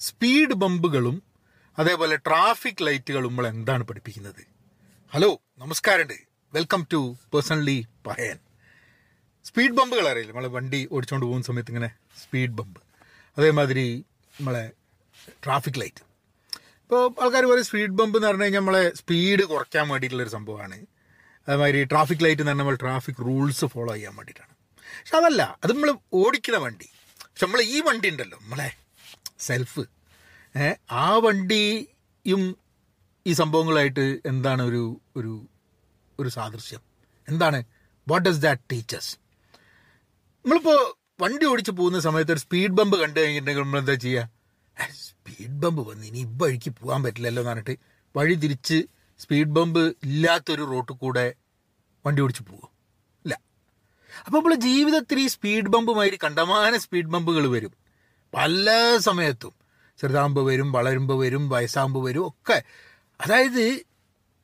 Speed ബമ്പുകളും അതേപോലെ traffic ലൈറ്റുകളും നമ്മൾ എന്താണ് പഠിപ്പിക്കുന്നത്? ഹലോ നമസ്കാരമുണ്ട്. വെൽക്കം ടു പേഴ്സണലി പഹയൻ സ്പീഡ് ബമ്പുകൾ അറിയില്ല? നമ്മളെ വണ്ടി ഓടിച്ചുകൊണ്ട് പോകുന്ന സമയത്ത് ഇങ്ങനെ സ്പീഡ് ബമ്പ്. അതേമാതിരി നമ്മളെ ട്രാഫിക് ലൈറ്റ്. ഇപ്പോൾ ആൾക്കാർ പറയും സ്പീഡ് ബമ്പ് എന്ന് പറഞ്ഞു കഴിഞ്ഞാൽ നമ്മളെ സ്പീഡ് കുറയ്ക്കാൻ വേണ്ടിയിട്ടുള്ളൊരു സംഭവമാണ്. അതേമാതിരി ട്രാഫിക് ലൈറ്റ് എന്ന് പറഞ്ഞാൽ നമ്മൾ ട്രാഫിക് റൂൾസ് ഫോളോ ചെയ്യാൻ വേണ്ടിയിട്ടാണ്. പക്ഷെ അതല്ല അത് നമ്മൾ ഓടിക്കുന്ന വണ്ടി. പക്ഷെ നമ്മൾ ഈ വണ്ടി ഉണ്ടല്ലോ നമ്മളെ സെൽഫ് ആ വണ്ടിയും ഈ സംഭവങ്ങളായിട്ട് എന്താണ് ഒരു ഒരു ഒരു സാദൃശ്യം? എന്താണ്? വാട്ട് ഡസ് ദാറ്റ് ടീച്ചേഴ്സ് നമ്മളിപ്പോൾ വണ്ടി ഓടിച്ച് പോകുന്ന സമയത്ത് ഒരു സ്പീഡ് ബമ്പ് കണ്ടു കഴിഞ്ഞിട്ടുണ്ടെങ്കിൽ നമ്മൾ എന്താ ചെയ്യുക സ്പീഡ് ബമ്പ് വന്ന് ഇനി ഈ വഴിക്ക് പോകാൻ പറ്റില്ലല്ലോ എന്ന് പറഞ്ഞിട്ട് വഴി തിരിച്ച് സ്പീഡ് ബമ്പ് ഇല്ലാത്തൊരു റോട്ടിൽ കൂടെ വണ്ടി ഓടിച്ച് പോകും ഇല്ല. അപ്പോൾ നമ്മൾ ജീവിതത്തിൽ ഈ സ്പീഡ് ബമ്പുമായി കണ്ടമാന സ്പീഡ് ബമ്പുകൾ വരും. പല സമയത്തും. ചെറുതാകുമ്പോൾ വരും വളരുമ്പോൾ വരും വയസ്സാകുമ്പോൾ വരും ഒക്കെ. അതായത്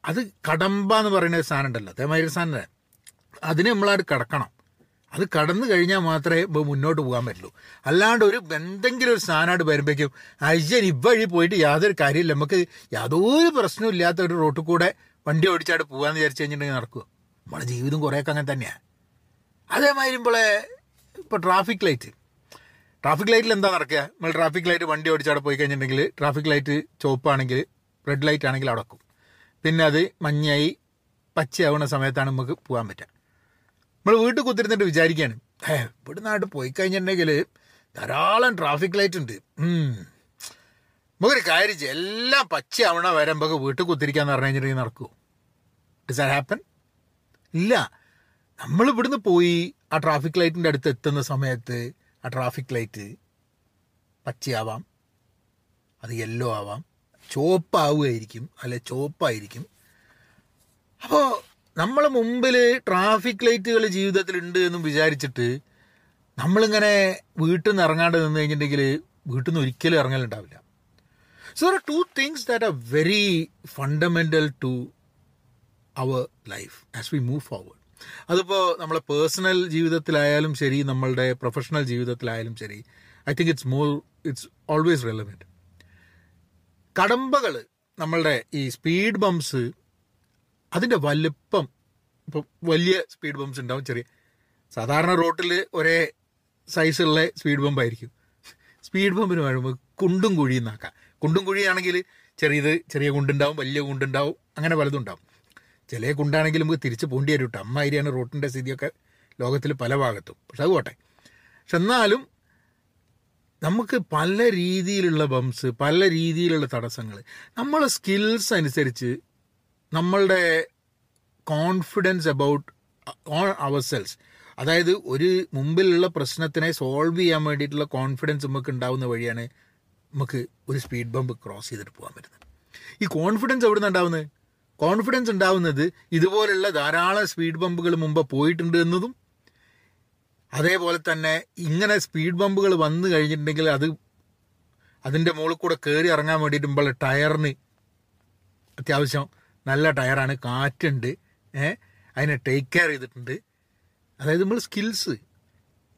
അത് കടമ്പ എന്ന് പറയുന്ന ഒരു സാധനം ഉണ്ടല്ലോ. അതേമാതിരി സാധനം അതിനെ നമ്മളായിട്ട് കടക്കണം. അത് കടന്നു കഴിഞ്ഞാൽ മാത്രമേ ഇപ്പോൾ മുന്നോട്ട് പോകാൻ പറ്റുള്ളൂ. അല്ലാണ്ട് ഒരു എന്തെങ്കിലും ഒരു സാധനമായിട്ട് വരുമ്പോഴേക്കും അയ്യൻ ഇവഴി പോയിട്ട് യാതൊരു കാര്യമില്ല. നമുക്ക് യാതൊരു പ്രശ്നവും ഇല്ലാത്ത ഒരു റോട്ടിൽ കൂടെ വണ്ടി ഓടിച്ചായിട്ട് പോകാമെന്ന് വിചാരിച്ചു കഴിഞ്ഞിട്ടുണ്ടെങ്കിൽ നടക്കുക നമ്മുടെ ജീവിതം കുറേയൊക്കെ അങ്ങനെ തന്നെയാണ് അതേമാതിരി ഇപ്പോൾ ട്രാഫിക് ലൈറ്റ് ട്രാഫിക് ലൈറ്റിൽ എന്താ നടക്കുക? നമ്മൾ ട്രാഫിക് ലൈറ്റ് വണ്ടി ഓടിച്ചവിടെ പോയി കഴിഞ്ഞിട്ടുണ്ടെങ്കിൽ ട്രാഫിക് ലൈറ്റ് ചുവപ്പാണെങ്കിൽ റെഡ് ലൈറ്റ് ആണെങ്കിൽ അടക്കും പിന്നെ അത് മഞ്ഞയായി പച്ചയാവുന്ന സമയത്താണ് നമുക്ക് പോകാൻ പറ്റുക. നമ്മൾ വീട്ടിൽ കുത്തിരുന്നിട്ട് വിചാരിക്കുകയാണ് ഏ ഇവിടെ നാട്ട് പോയി കഴിഞ്ഞിട്ടുണ്ടെങ്കിൽ ധാരാളം ട്രാഫിക് ലൈറ്റ് ഉണ്ട്. നമുക്കൊരു കാര്യം ചെയ്യാം. എല്ലാം പച്ചയാവണ വരെ നമുക്ക് വീട്ടിൽ കുത്തിരിക്കാന്ന് പറഞ്ഞു കഴിഞ്ഞിട്ടുണ്ടെങ്കിൽ നടക്കുമോ ഡിസ് ആർ ഹാപ്പൻ ഇല്ല. നമ്മൾ ഇവിടുന്ന് പോയി ആ ട്രാഫിക് ലൈറ്റിന്റെ അടുത്ത് എത്തുന്ന സമയത്ത് ആ ട്രാഫിക് ലൈറ്റ് പച്ചയാവാം അത് യെല്ലോ ആവാം ചുവപ്പാവുകയായിരിക്കും അല്ലെ ചുവപ്പായിരിക്കും. അപ്പോൾ നമ്മളെ മുമ്പിൽ ട്രാഫിക് ലൈറ്റുകൾ ജീവിതത്തിൽ ഉണ്ട് എന്നും വിചാരിച്ചിട്ട് നമ്മളിങ്ങനെ വീട്ടിൽ നിന്ന് ഇറങ്ങാണ്ട് നിന്ന് കഴിഞ്ഞിട്ടുണ്ടെങ്കിൽ വീട്ടിൽ നിന്ന് ഒരിക്കലും ഇറങ്ങലുണ്ടാവില്ല. So are two things that are very fundamental to our life as we move forward അതിപ്പോൾ നമ്മളെ പേഴ്സണൽ ജീവിതത്തിലായാലും ശരി നമ്മളുടെ പ്രൊഫഷണൽ ജീവിതത്തിലായാലും ശരി I think it's more it's always relevant കടമ്പകൾ നമ്മളുടെ ഈ സ്പീഡ് ബംസ് അതിന്റെ വലുപ്പം ഇപ്പം വലിയ സ്പീഡ് ബംസ് ഉണ്ടാവും ചെറിയ സാധാരണ റോട്ടിൽ ഒരേ സൈസുള്ള സ്പീഡ് ബമ്പ് ആയിരിക്കും. സ്പീഡ് ബംബിന് വരുമ്പോൾ കുണ്ടും കുഴിയും നാക്കാം. കുണ്ടും കുഴിയാണെങ്കിൽ ചെറിയത് ചെറിയ കുണ്ടുണ്ടാവും വലിയ കുണ്ടുണ്ടാവും അങ്ങനെ പലതും ഉണ്ടാവും. ചില കുണ്ടാണെങ്കിൽ നമുക്ക് തിരിച്ച് പോണ്ടി വരും കേട്ടോ അമ്മായിരിയാണ് റോട്ടിന്റെ സ്ഥിതിയൊക്കെ ലോകത്തിൽ പല ഭാഗത്തും. പക്ഷെ അത് പോട്ടെ. പക്ഷെ എന്നാലും നമുക്ക് പല രീതിയിലുള്ള ബംസ് പല രീതിയിലുള്ള തടസ്സങ്ങൾ നമ്മളെ സ്കിൽസ് അനുസരിച്ച് നമ്മളുടെ confidence about on our selves അതായത് ഒരു മുമ്പിലുള്ള പ്രശ്നത്തിനെ സോൾവ് ചെയ്യാൻ വേണ്ടിയിട്ടുള്ള കോൺഫിഡൻസ് നമുക്ക് ഉണ്ടാവുന്ന വഴിയാണ് നമുക്ക് ഒരു സ്പീഡ് ബമ്പ് ക്രോസ് ചെയ്തിട്ട് പോകാൻ പറ്റുന്നത്. ഈ കോൺഫിഡൻസ് എവിടെ ഉണ്ടാവുന്നത്? കോൺഫിഡൻസ് ഉണ്ടാവുന്നത് ഇതുപോലുള്ള ധാരാളം സ്പീഡ് ബമ്പുകൾ മുമ്പ് പോയിട്ടുണ്ട് എന്നതും അതേപോലെ തന്നെ ഇങ്ങനെ സ്പീഡ് ബമ്പുകൾ വന്നു കഴിഞ്ഞിട്ടുണ്ടെങ്കിൽ അത് അതിന്റെ മുകളിൽ കൂടെ കയറി ഇറങ്ങാൻ വേണ്ടിയിട്ട് മുമ്പുള്ള ടയറിന് അത്യാവശ്യം നല്ല ടയറാണ് കാറ്റുണ്ട് അതിനെ ടേക്ക് കെയർ ചെയ്തിട്ടുണ്ട്. അതായത് നമ്മൾ സ്കിൽസ്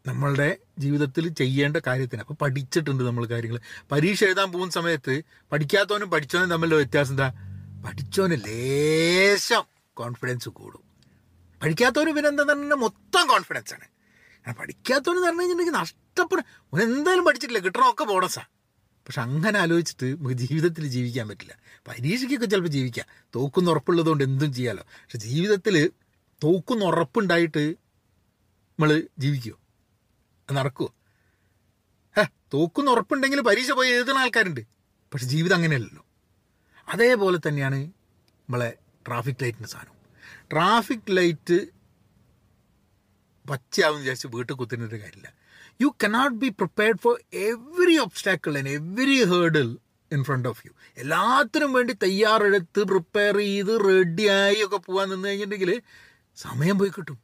നമ്മളുടെ ജീവിതത്തിൽ ചെയ്യേണ്ട കാര്യത്തിന്. അപ്പോൾ പഠിച്ചിട്ടുണ്ട് നമ്മൾ കാര്യങ്ങൾ. പരീക്ഷ എഴുതാൻ പോകുന്ന സമയത്ത് പഠിക്കാത്തവനും പഠിച്ചവനും തമ്മിലുള്ള വ്യത്യാസം എന്താ? പഠിച്ചവന് ലേശം കോൺഫിഡൻസ് കൂടും. പഠിക്കാത്തവന് പിന്നെ എന്താ പറഞ്ഞാൽ മൊത്തം കോൺഫിഡൻസ് ആണ്. കാരണം പഠിക്കാത്തവന് പറഞ്ഞു കഴിഞ്ഞിട്ടുണ്ടെങ്കിൽ നഷ്ടപ്പെടും ഓൻ എന്തായാലും പഠിച്ചിട്ടില്ല കിട്ടണമൊക്കെ ബോണസാണ് പക്ഷെ അങ്ങനെ ആലോചിച്ചിട്ട് നമുക്ക് ജീവിതത്തിൽ ജീവിക്കാൻ പറ്റില്ല. പരീക്ഷയ്ക്കൊക്കെ ചിലപ്പോൾ ജീവിക്കാം. തോക്കുന്ന ഉറപ്പുള്ളതുകൊണ്ട് എന്തും ചെയ്യാമല്ലോ പക്ഷെ ജീവിതത്തിൽ തോക്കുന്ന ഉറപ്പുണ്ടായിട്ട് നമ്മൾ ജീവിക്കുമോ അത് നടക്കുമോ ഏ തോക്കുന്ന ഉറപ്പുണ്ടെങ്കിൽ പരീക്ഷ പോയി എഴുതുന്ന ആൾക്കാരുണ്ട്. പക്ഷെ ജീവിതം അങ്ങനെയല്ലല്ലോ. അതേപോലെ തന്നെയാണ് നമ്മളെ ട്രാഫിക് ലൈറ്റിന്റെ സാധനം ട്രാഫിക് ലൈറ്റ് പച്ചയാവും വിചാരിച്ച് വീട്ടിൽ കുത്തുന്നൊരു കാര്യമില്ല. You cannot be prepared for every obstacle and every hurdle in front of you എല്ലാത്തിനും വേണ്ടി തയ്യാറെടുത്ത് പ്രിപ്പയർ ചെയ്ത് റെഡിയായി ഒക്കെ പോകാൻ നിന്ന് കഴിഞ്ഞിട്ടുണ്ടെങ്കിൽ സമയം പോയി കിട്ടും.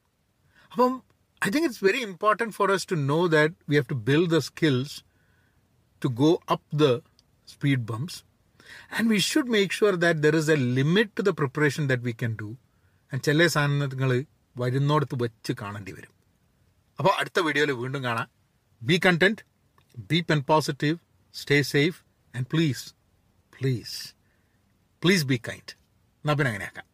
അപ്പം I think it's very important for us to know that we have to build the skills to go up the speed bumps and we should make sure that there is a limit to the preparation that we can do and ചില സാധനങ്ങൾ വരുന്നോടത്ത് വെച്ച് കാണേണ്ടി വരും. അപ്പോൾ അടുത്ത വീഡിയോയിൽ വീണ്ടും കാണാം. Be content be pen positive stay safe and please please please be kind എന്നാൽ പിന്നെ അങ്ങനെയാക്കാം.